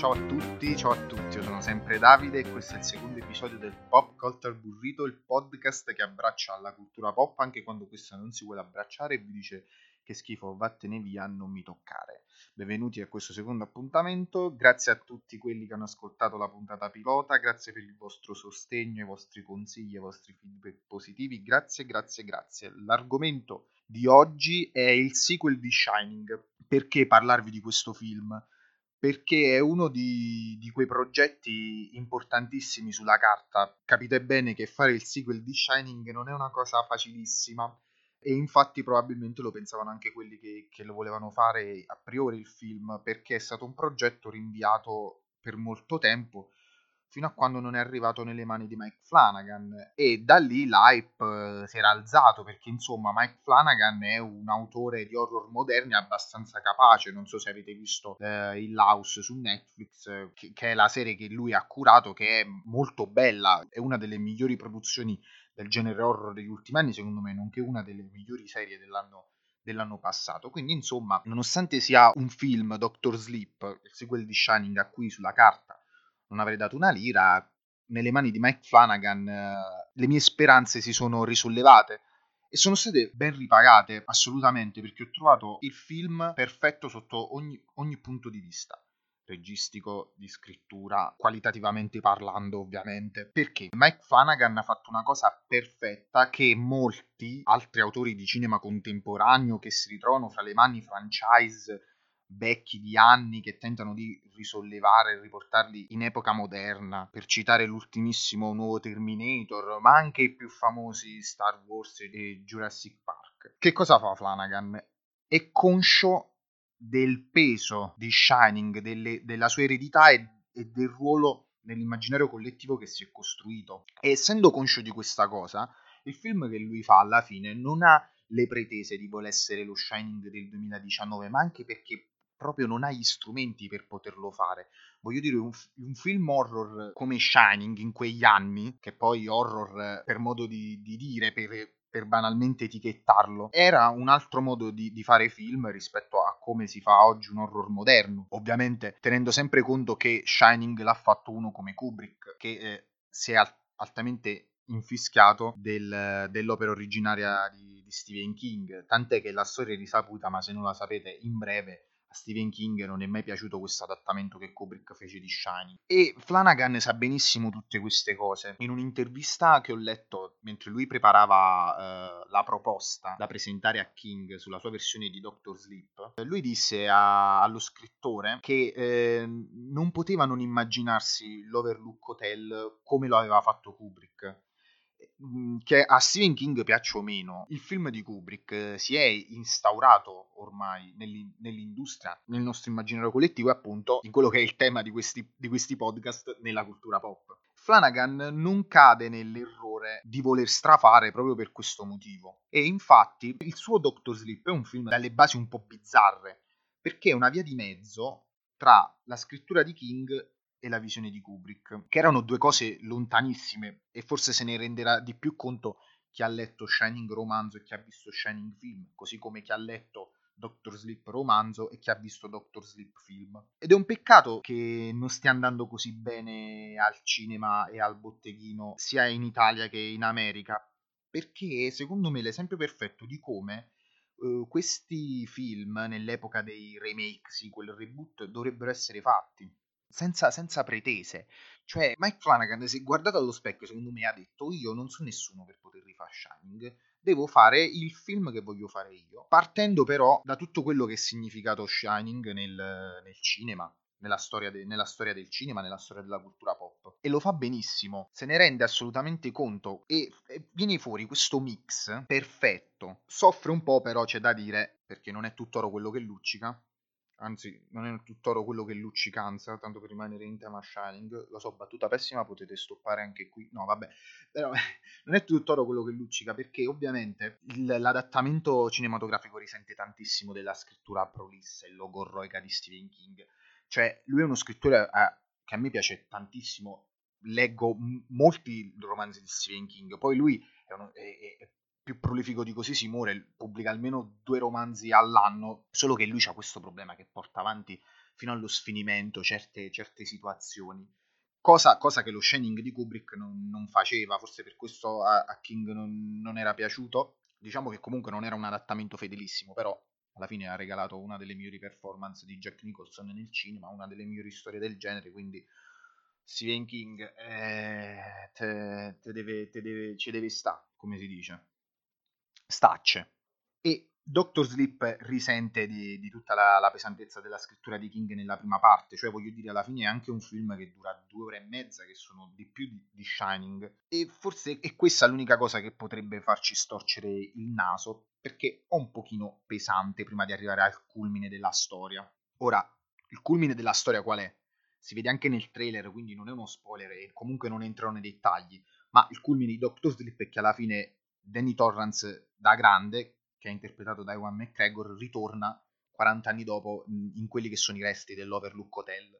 ciao a tutti, ciao a tutti, io sono sempre Davide e questo è il secondo episodio del Pop Culture Burrito, il podcast che abbraccia la cultura pop anche quando questa non si vuole abbracciare e vi dice che schifo, vattene via, non mi toccare. Benvenuti a questo secondo appuntamento, grazie a tutti quelli che hanno ascoltato la puntata pilota, grazie per il vostro sostegno, i vostri consigli, i vostri feedback positivi, grazie, grazie, grazie. L'argomento di oggi è il sequel di Shining. Perché parlarvi di questo film? Perché è uno di, di quei progetti importantissimi sulla carta. Capite bene che fare il sequel di Shining non è una cosa facilissima e infatti probabilmente lo pensavano anche quelli che, che, lo volevano fare a priori il film perché è stato un progetto rinviato per molto tempo fino a quando non è arrivato nelle mani di Mike Flanagan. E da lì l'hype eh, si era alzato perché insomma Mike Flanagan è un autore di horror moderni abbastanza capace, non so se avete visto eh, il House su Netflix eh, che, che, è la serie che lui ha curato che è molto bella, è una delle migliori produzioni del genere horror degli ultimi anni secondo me, nonché una delle migliori serie dell'anno dell'anno passato. Quindi, insomma, nonostante sia un film Doctor Sleep, il sequel di Shining a cui sulla carta non avrei dato una lira, nelle mani di Mike Flanagan eh, le mie speranze si sono risollevate e sono state ben ripagate assolutamente perché ho trovato il film perfetto sotto ogni, ogni punto di vista registico, di scrittura, qualitativamente parlando ovviamente, perché Mike Flanagan ha fatto una cosa perfetta che molti altri autori di cinema contemporaneo che si ritrovano fra le mani franchise vecchi di anni che tentano di risollevare e riportarli in epoca moderna, per citare l'ultimissimo nuovo Terminator, ma anche i più famosi Star Wars e Jurassic Park. Che cosa fa Flanagan? È conscio del peso di Shining, delle, della sua eredità e, e del ruolo nell'immaginario collettivo che si è costruito. E essendo conscio di questa cosa, il film che lui fa alla fine non ha le pretese di voler essere lo Shining del 2019, ma anche perché proprio non ha gli strumenti per poterlo fare. Voglio dire, un, un, film horror come Shining in quegli anni, che poi horror per modo di, di dire, per, per, banalmente etichettarlo, era un altro modo di, di, fare film rispetto a come si fa oggi un horror moderno. Ovviamente tenendo sempre conto che Shining l'ha fatto uno come Kubrick, che eh, si è alt- altamente infischiato del, dell'opera originaria di, di Stephen King, tant'è che la storia è risaputa, ma se non la sapete in breve a Stephen King non è mai piaciuto questo adattamento che Kubrick fece di Shining. E Flanagan sa benissimo tutte queste cose. In un'intervista che ho letto mentre lui preparava uh, la proposta da presentare a King sulla sua versione di Doctor Sleep, lui disse a, allo scrittore che eh, non poteva non immaginarsi l'Overlook Hotel come lo aveva fatto Kubrick che a Stephen King piaccia o meno, il film di Kubrick eh, si è instaurato ormai nell'industria, nel nostro immaginario collettivo e appunto in quello che è il tema di questi, di questi podcast nella cultura pop. Flanagan non cade nell'errore di voler strafare proprio per questo motivo. E infatti il suo Doctor Sleep è un film dalle basi un po' bizzarre, perché è una via di mezzo tra la scrittura di King e la visione di Kubrick, che erano due cose lontanissime e forse se ne renderà di più conto chi ha letto Shining romanzo e chi ha visto Shining film, così come chi ha letto Doctor Sleep romanzo e chi ha visto Doctor Sleep film. Ed è un peccato che non stia andando così bene al cinema e al botteghino, sia in Italia che in America, perché secondo me l'esempio perfetto di come uh, questi film nell'epoca dei remake, sequel, reboot dovrebbero essere fatti senza, senza pretese. Cioè, Mike Flanagan si è guardato allo specchio, secondo me, ha detto: Io non sono nessuno per poter rifare Shining, devo fare il film che voglio fare io. Partendo però da tutto quello che è significato Shining nel, nel cinema, nella storia, de, nella storia, del cinema, nella storia della cultura pop. E lo fa benissimo, se ne rende assolutamente conto e, e, viene fuori questo mix perfetto. Soffre un po', però c'è da dire, perché non è tutt'oro quello che luccica anzi non è tutt'oro quello che luccicanza, tanto per rimanere in tema Shining, lo so, battuta pessima, potete stoppare anche qui, no vabbè, però non è tutt'oro quello che luccica, perché ovviamente il, l'adattamento cinematografico risente tantissimo della scrittura prolissa e logorroica di Stephen King, cioè lui è uno scrittore eh, che a me piace tantissimo, leggo m- molti romanzi di Stephen King, poi lui è, uno, è, è più prolifico di così si muore, pubblica almeno due romanzi all'anno, solo che lui ha questo problema che porta avanti fino allo sfinimento certe, certe situazioni. Cosa, cosa, che lo Shining di Kubrick non, non faceva, forse per questo a, a King non, non, era piaciuto. Diciamo che comunque non era un adattamento fedelissimo, però alla fine ha regalato una delle migliori performance di Jack Nicholson nel cinema, una delle migliori storie del genere, quindi Stephen King eh, te, te deve, te deve, ci deve sta, come si dice. Stacce. E Doctor Sleep risente di, di tutta la, la, pesantezza della scrittura di King nella prima parte, cioè voglio dire alla fine è anche un film che dura due ore e mezza, che sono di più di, di Shining, e forse è questa l'unica cosa che potrebbe farci storcere il naso, perché è un pochino pesante prima di arrivare al culmine della storia. Ora, il culmine della storia qual è? Si vede anche nel trailer, quindi non è uno spoiler e comunque non entrano nei dettagli, ma il culmine di Doctor Sleep è che alla fine Danny Torrance da grande che è interpretato da Ewan McGregor, ritorna 40 anni dopo in quelli che sono i resti dell'Overlook Hotel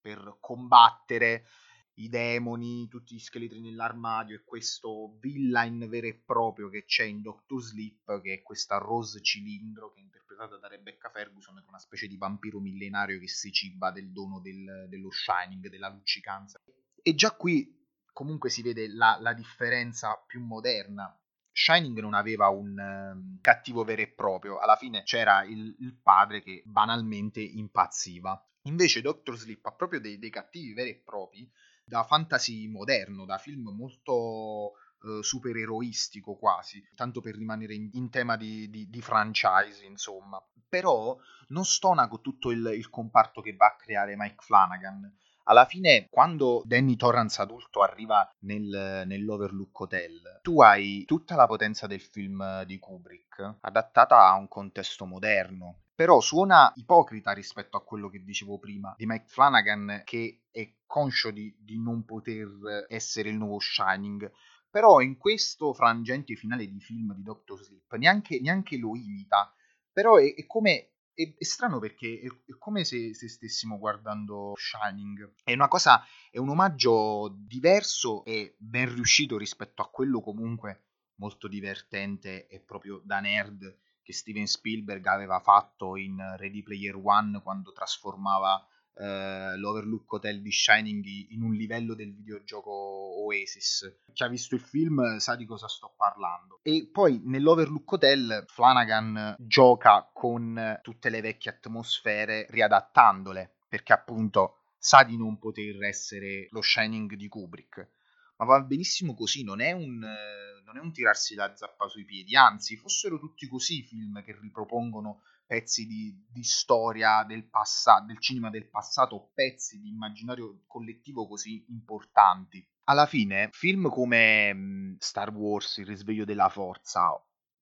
per combattere i demoni, tutti gli scheletri nell'armadio e questo villain vero e proprio che c'è in Doctor Sleep, che è questa Rose Cilindro, che è interpretata da Rebecca Ferguson, che è una specie di vampiro millenario che si ciba del dono del, dello Shining, della luccicanza. E già qui comunque si vede la, la differenza più moderna Shining non aveva un um, cattivo vero e proprio, alla fine c'era il, il, padre che banalmente impazziva. Invece Doctor Sleep ha proprio dei, dei cattivi veri e propri da fantasy moderno, da film molto uh, supereroistico quasi, tanto per rimanere in, in tema di, di, di, franchise, insomma. Però non stona con tutto il, il comparto che va a creare Mike Flanagan alla fine, quando Danny Torrance adulto arriva nel, nell'Overlook Hotel, tu hai tutta la potenza del film di Kubrick adattata a un contesto moderno. Però suona ipocrita rispetto a quello che dicevo prima di Mike Flanagan, che è conscio di, di non poter essere il nuovo Shining. Però in questo frangente finale di film di Doctor Sleep neanche, neanche lo imita. Però è, è come è, è strano perché è, è come se, se, stessimo guardando Shining. È una cosa, è un omaggio diverso e ben riuscito rispetto a quello comunque molto divertente e proprio da nerd che Steven Spielberg aveva fatto in Ready Player One quando trasformava eh, l'Overlook Hotel di Shining in un livello del videogioco Oasis. Chi ha visto il film sa di cosa sto parlando. E poi nell'Overlook Hotel Flanagan gioca con tutte le vecchie atmosfere riadattandole, perché appunto sa di non poter essere lo Shining di Kubrick. Ma va benissimo così, non è un, non è un tirarsi la zappa sui piedi, anzi, fossero tutti così i film che ripropongono pezzi di, di storia del, passa- del cinema del passato, pezzi di immaginario collettivo così importanti. Alla fine, film come mm, Star Wars, Il risveglio della forza,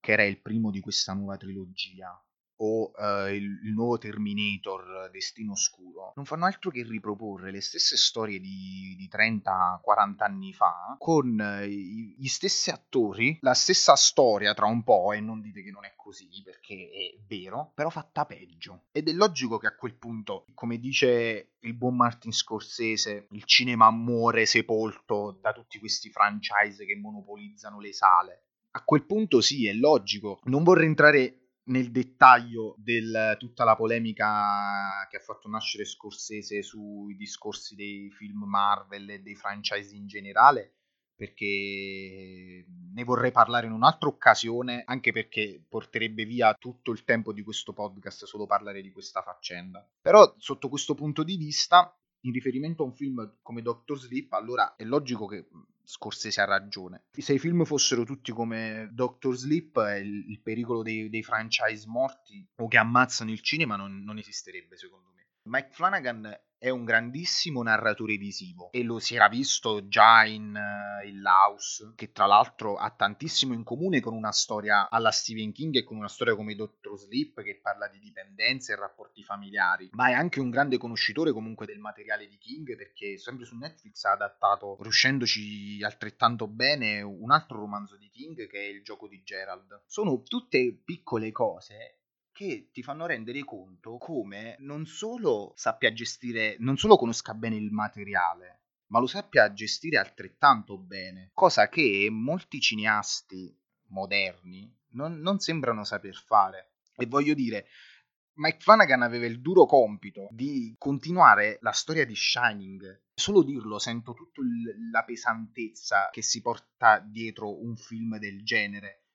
che era il primo di questa nuova trilogia, o uh, il, il, nuovo Terminator Destino Oscuro non fanno altro che riproporre le stesse storie di, di 30-40 anni fa con uh, gli stessi attori, la stessa storia tra un po' e non dite che non è così perché è vero, però fatta peggio. Ed è logico che a quel punto, come dice il buon Martin Scorsese, il cinema muore sepolto da tutti questi franchise che monopolizzano le sale. A quel punto sì, è logico. Non vorrei entrare nel dettaglio di tutta la polemica che ha fatto nascere Scorsese sui discorsi dei film Marvel e dei franchise in generale, perché ne vorrei parlare in un'altra occasione, anche perché porterebbe via tutto il tempo di questo podcast solo parlare di questa faccenda. Però sotto questo punto di vista, in riferimento a un film come Doctor Sleep, allora è logico che Scorsese ha ragione. Se i film fossero tutti come Doctor Sleep, il, pericolo dei, dei, franchise morti o che ammazzano il cinema non, non esisterebbe, secondo me. Mike Flanagan è un grandissimo narratore visivo e lo si era visto già in uh, Il Laus, che tra l'altro ha tantissimo in comune con una storia alla Stephen King e con una storia come Doctor Sleep che parla di dipendenze e rapporti familiari, ma è anche un grande conoscitore comunque del materiale di King perché sempre su Netflix ha adattato, riuscendoci altrettanto bene, un altro romanzo di King che è Il gioco di Gerald. Sono tutte piccole cose che ti fanno rendere conto come non solo sappia gestire, non solo conosca bene il materiale, ma lo sappia gestire altrettanto bene, cosa che molti cineasti moderni non, non sembrano saper fare. E voglio dire, Mike Flanagan aveva il duro compito di continuare la storia di Shining. Solo dirlo sento tutta la pesantezza che si porta dietro un film del genere,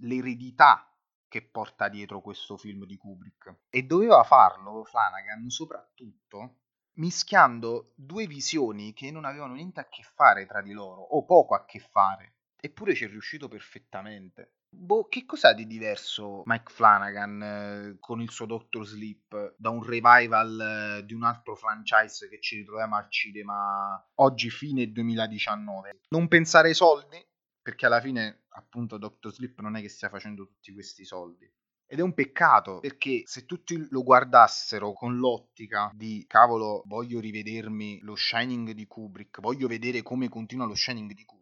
l'eredità che porta dietro questo film di Kubrick. E doveva farlo Flanagan soprattutto mischiando due visioni che non avevano niente a che fare tra di loro, o poco a che fare. Eppure ci è riuscito perfettamente. Boh, che cos'ha di diverso Mike Flanagan eh, con il suo Doctor Sleep da un revival eh, di un altro franchise che ci ritroviamo al cinema oggi fine 2019? Non pensare ai soldi? Perché alla fine, appunto, Doctor Sleep non è che stia facendo tutti questi soldi. Ed è un peccato perché se tutti lo guardassero con l'ottica di cavolo, voglio rivedermi lo Shining di Kubrick, voglio vedere come continua lo Shining di Kubrick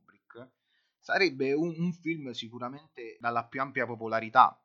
sarebbe un, un film sicuramente dalla più ampia popolarità.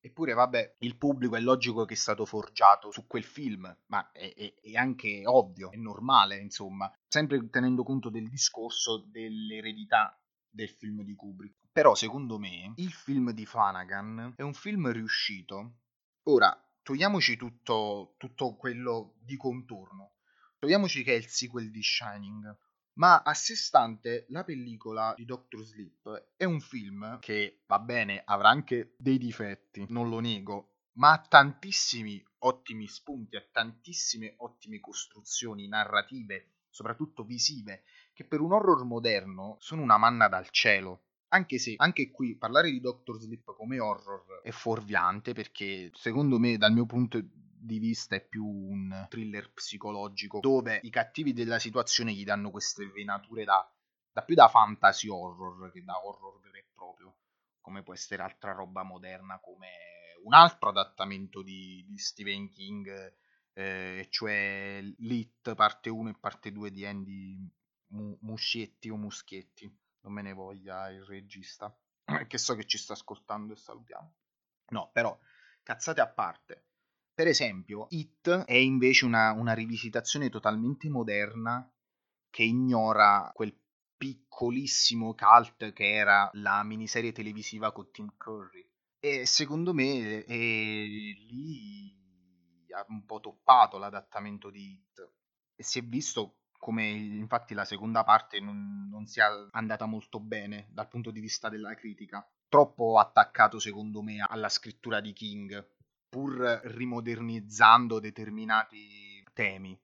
Eppure, vabbè, il pubblico è logico che è stato forgiato su quel film, ma è, è, è, anche ovvio, è normale, insomma, sempre tenendo conto del discorso dell'eredità del film di Kubrick. Però, secondo me, il film di Flanagan è un film riuscito. Ora, togliamoci tutto, tutto quello di contorno. Togliamoci che è il sequel di Shining. Ma a sé stante, la pellicola di Doctor Sleep è un film che, va bene, avrà anche dei difetti, non lo nego, ma ha tantissimi ottimi spunti, ha tantissime ottime costruzioni narrative, soprattutto visive, che per un horror moderno sono una manna dal cielo. Anche se anche qui parlare di Doctor Sleep come horror è fuorviante perché secondo me dal mio punto di vista è più un thriller psicologico dove i cattivi della situazione gli danno queste venature da, da più da fantasy horror che da horror vero e proprio, come può essere altra roba moderna come un altro adattamento di, di Stephen King, eh, cioè Lit parte 1 e parte 2 di Andy Muschietti o Muschietti, non me ne voglia il regista, che so che ci sta ascoltando e salutiamo. No, però, cazzate a parte, per esempio, It è invece una, una rivisitazione totalmente moderna che ignora quel piccolissimo cult che era la miniserie televisiva con Tim Curry. E secondo me è, lì ha un po' toppato l'adattamento di It. E si è visto come infatti la seconda parte non, non sia andata molto bene dal punto di vista della critica. Troppo attaccato secondo me alla scrittura di King pur rimodernizzando determinati temi.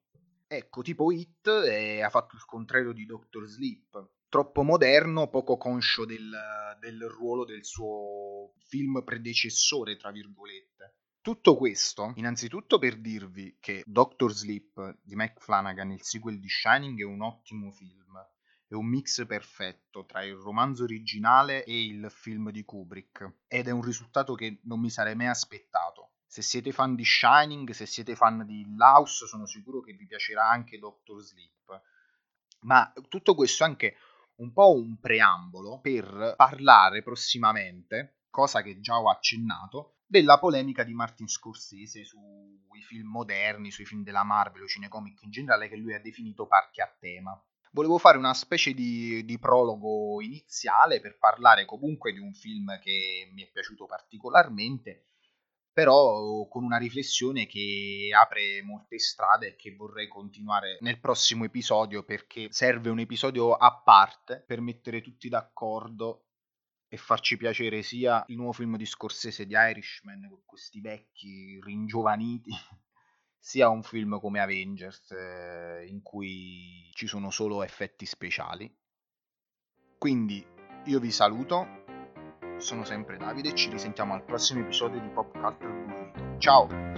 Ecco, tipo Hit eh, ha fatto il contrario di Doctor Sleep, troppo moderno, poco conscio del, del ruolo del suo film predecessore, tra virgolette. Tutto questo, innanzitutto per dirvi che Doctor Sleep di Mike Flanagan, il sequel di Shining, è un ottimo film. È un mix perfetto tra il romanzo originale e il film di Kubrick. Ed è un risultato che non mi sarei mai aspettato. Se siete fan di Shining, se siete fan di Laus, sono sicuro che vi piacerà anche Doctor Sleep. Ma tutto questo è anche un po' un preambolo per parlare prossimamente, cosa che già ho accennato, della polemica di Martin Scorsese sui film moderni, sui film della Marvel o cinecomic in generale che lui ha definito parchi a tema. Volevo fare una specie di, di, prologo iniziale per parlare comunque di un film che mi è piaciuto particolarmente però con una riflessione che apre molte strade e che vorrei continuare nel prossimo episodio perché serve un episodio a parte per mettere tutti d'accordo e farci piacere sia il nuovo film di Scorsese di Irishman con questi vecchi ringiovaniti sia un film come Avengers eh, in cui ci sono solo effetti speciali. Quindi io vi saluto sono sempre Davide e ci risentiamo al prossimo episodio di Pop Culture Burrito. Ciao!